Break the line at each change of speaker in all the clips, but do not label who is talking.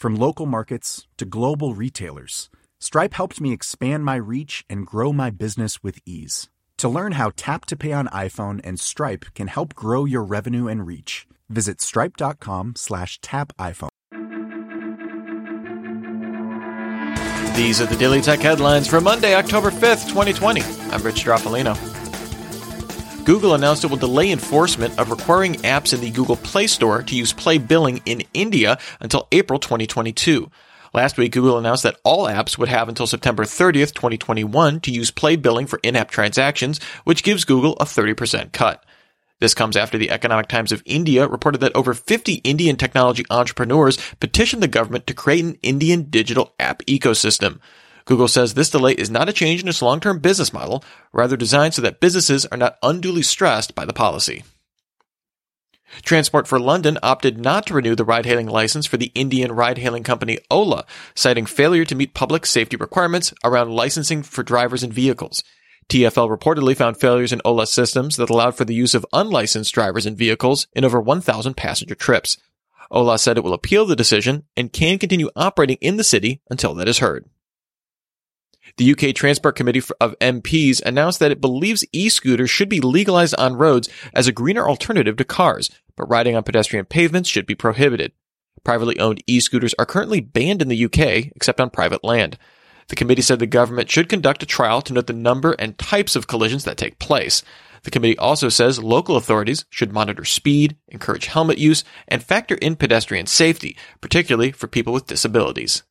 From local markets to global retailers, Stripe helped me expand my reach and grow my business with ease. To learn how Tap to Pay on iPhone and Stripe can help grow your revenue and reach, visit stripe.com slash tap iPhone.
These are the Daily Tech headlines for Monday, October 5th, 2020. I'm Rich Stroffolino. Google announced it will delay enforcement of requiring apps in the Google Play Store to use Play billing in India until April 2022. Last week, Google announced that all apps would have until September 30th, 2021 to use Play billing for in-app transactions, which gives Google a 30% cut. This comes after the Economic Times of India reported that over 50 Indian technology entrepreneurs petitioned the government to create an Indian digital app ecosystem. Google says this delay is not a change in its long-term business model, rather designed so that businesses are not unduly stressed by the policy. Transport for London opted not to renew the ride-hailing license for the Indian ride-hailing company Ola, citing failure to meet public safety requirements around licensing for drivers and vehicles. TFL reportedly found failures in Ola systems that allowed for the use of unlicensed drivers and vehicles in over 1,000 passenger trips. Ola said it will appeal the decision and can continue operating in the city until that is heard. The UK Transport Committee of MPs announced that it believes e-scooters should be legalized on roads as a greener alternative to cars, but riding on pedestrian pavements should be prohibited. Privately owned e-scooters are currently banned in the UK, except on private land. The committee said the government should conduct a trial to note the number and types of collisions that take place. The committee also says local authorities should monitor speed, encourage helmet use, and factor in pedestrian safety, particularly for people with disabilities.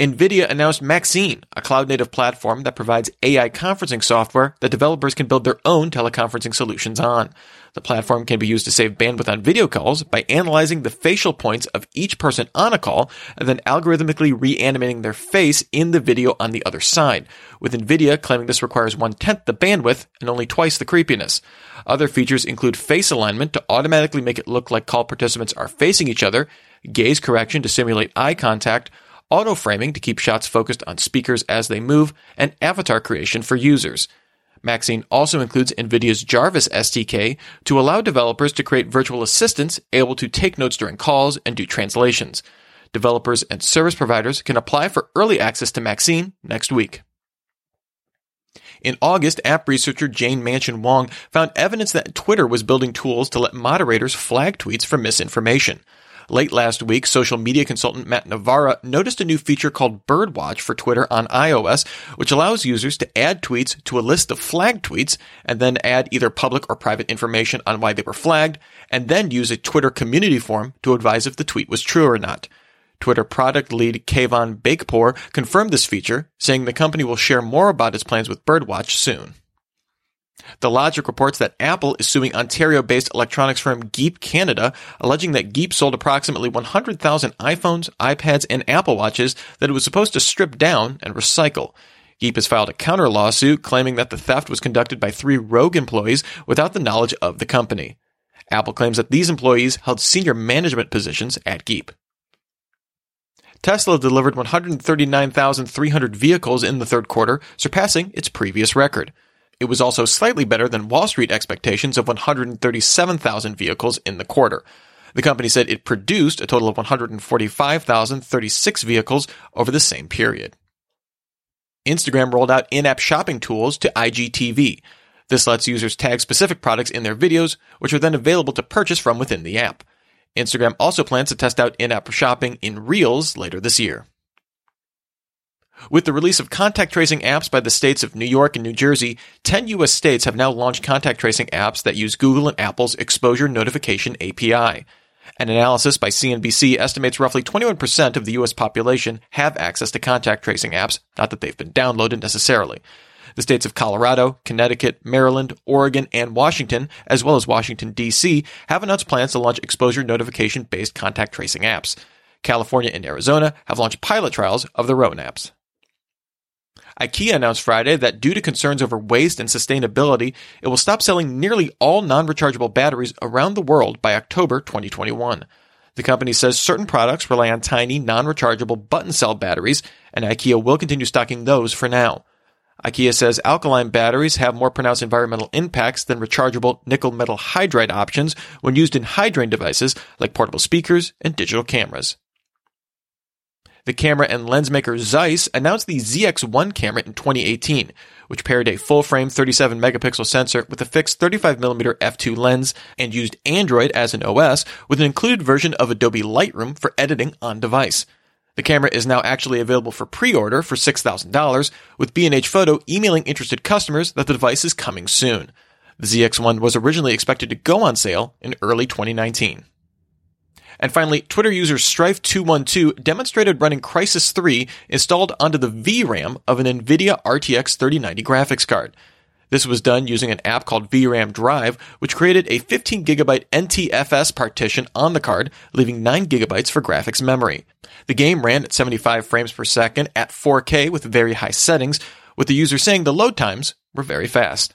NVIDIA announced Maxine, a cloud native platform that provides AI conferencing software that developers can build their own teleconferencing solutions on. The platform can be used to save bandwidth on video calls by analyzing the facial points of each person on a call and then algorithmically reanimating their face in the video on the other side, with NVIDIA claiming this requires one tenth the bandwidth and only twice the creepiness. Other features include face alignment to automatically make it look like call participants are facing each other, gaze correction to simulate eye contact, auto framing to keep shots focused on speakers as they move, and avatar creation for users. Maxine also includes NVIDIA's Jarvis SDK to allow developers to create virtual assistants able to take notes during calls and do translations. Developers and service providers can apply for early access to Maxine next week. In August, app researcher Jane Manchun Wong found evidence that Twitter was building tools to let moderators flag tweets for misinformation. Late last week, social media consultant Matt Navarra noticed a new feature called Birdwatch for Twitter on iOS, which allows users to add tweets to a list of flagged tweets and then add either public or private information on why they were flagged, and then use a Twitter community form to advise if the tweet was true or not. Twitter product lead Kayvon Beykpour confirmed this feature, saying the company will share more about its plans with Birdwatch soon. The Logic reports that Apple is suing Ontario-based electronics firm Geep Canada, alleging that Geep sold approximately 100,000 iPhones, iPads, and Apple Watches that it was supposed to strip down and recycle. Geep has filed a counter lawsuit claiming that the theft was conducted by three rogue employees without the knowledge of the company. Apple claims that these employees held senior management positions at Geep. Tesla delivered 139,300 vehicles in the third quarter, surpassing its previous record. It was also slightly better than Wall Street expectations of 137,000 vehicles in the quarter. The company said it produced a total of 145,036 vehicles over the same period. Instagram rolled out in-app shopping tools to IGTV. This lets users tag specific products in their videos, which are then available to purchase from within the app. Instagram also plans to test out in-app shopping in Reels later this year. With the release of contact tracing apps by the states of New York and New Jersey, 10 US states have now launched contact tracing apps that use Google and Apple's exposure notification API. An analysis by CNBC estimates roughly 21% of the US population have access to contact tracing apps, not that they've been downloaded necessarily. The states of Colorado, Connecticut, Maryland, Oregon, and Washington, as well as Washington, D.C., have announced plans to launch exposure notification based contact tracing apps. California and Arizona have launched pilot trials of their own apps. IKEA announced Friday that due to concerns over waste and sustainability, it will stop selling nearly all non rechargeable batteries around the world by October 2021. The company says certain products rely on tiny, non rechargeable button cell batteries, and IKEA will continue stocking those for now. IKEA says alkaline batteries have more pronounced environmental impacts than rechargeable nickel metal hydride options when used in high drain devices like portable speakers and digital cameras. The camera and lens maker Zeiss announced the ZX1 camera in 2018, which paired a full frame 37 megapixel sensor with a fixed 35mm f2 lens and used Android as an OS with an included version of Adobe Lightroom for editing on device. The camera is now actually available for pre-order for $6,000, with B&H Photo emailing interested customers that the device is coming soon. The ZX1 was originally expected to go on sale in early 2019. And finally, Twitter user Strife212 demonstrated running Crysis 3 installed onto the VRAM of an NVIDIA RTX 3090 graphics card. This was done using an app called VRAM Drive, which created a 15 gigabyte NTFS partition on the card, leaving 9 gigabytes for graphics memory. The game ran at 75 frames per second at 4K with very high settings, with the user saying the load times were very fast.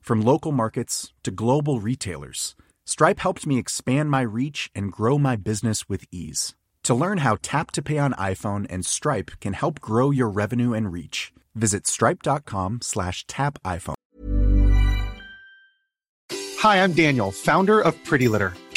From local markets to global retailers, Stripe helped me expand my reach and grow my business with ease. To learn how Tap to Pay on iPhone and Stripe can help grow your revenue and reach, visit stripe.com slash tap iPhone.
Hi, I'm Daniel, founder of Pretty Litter.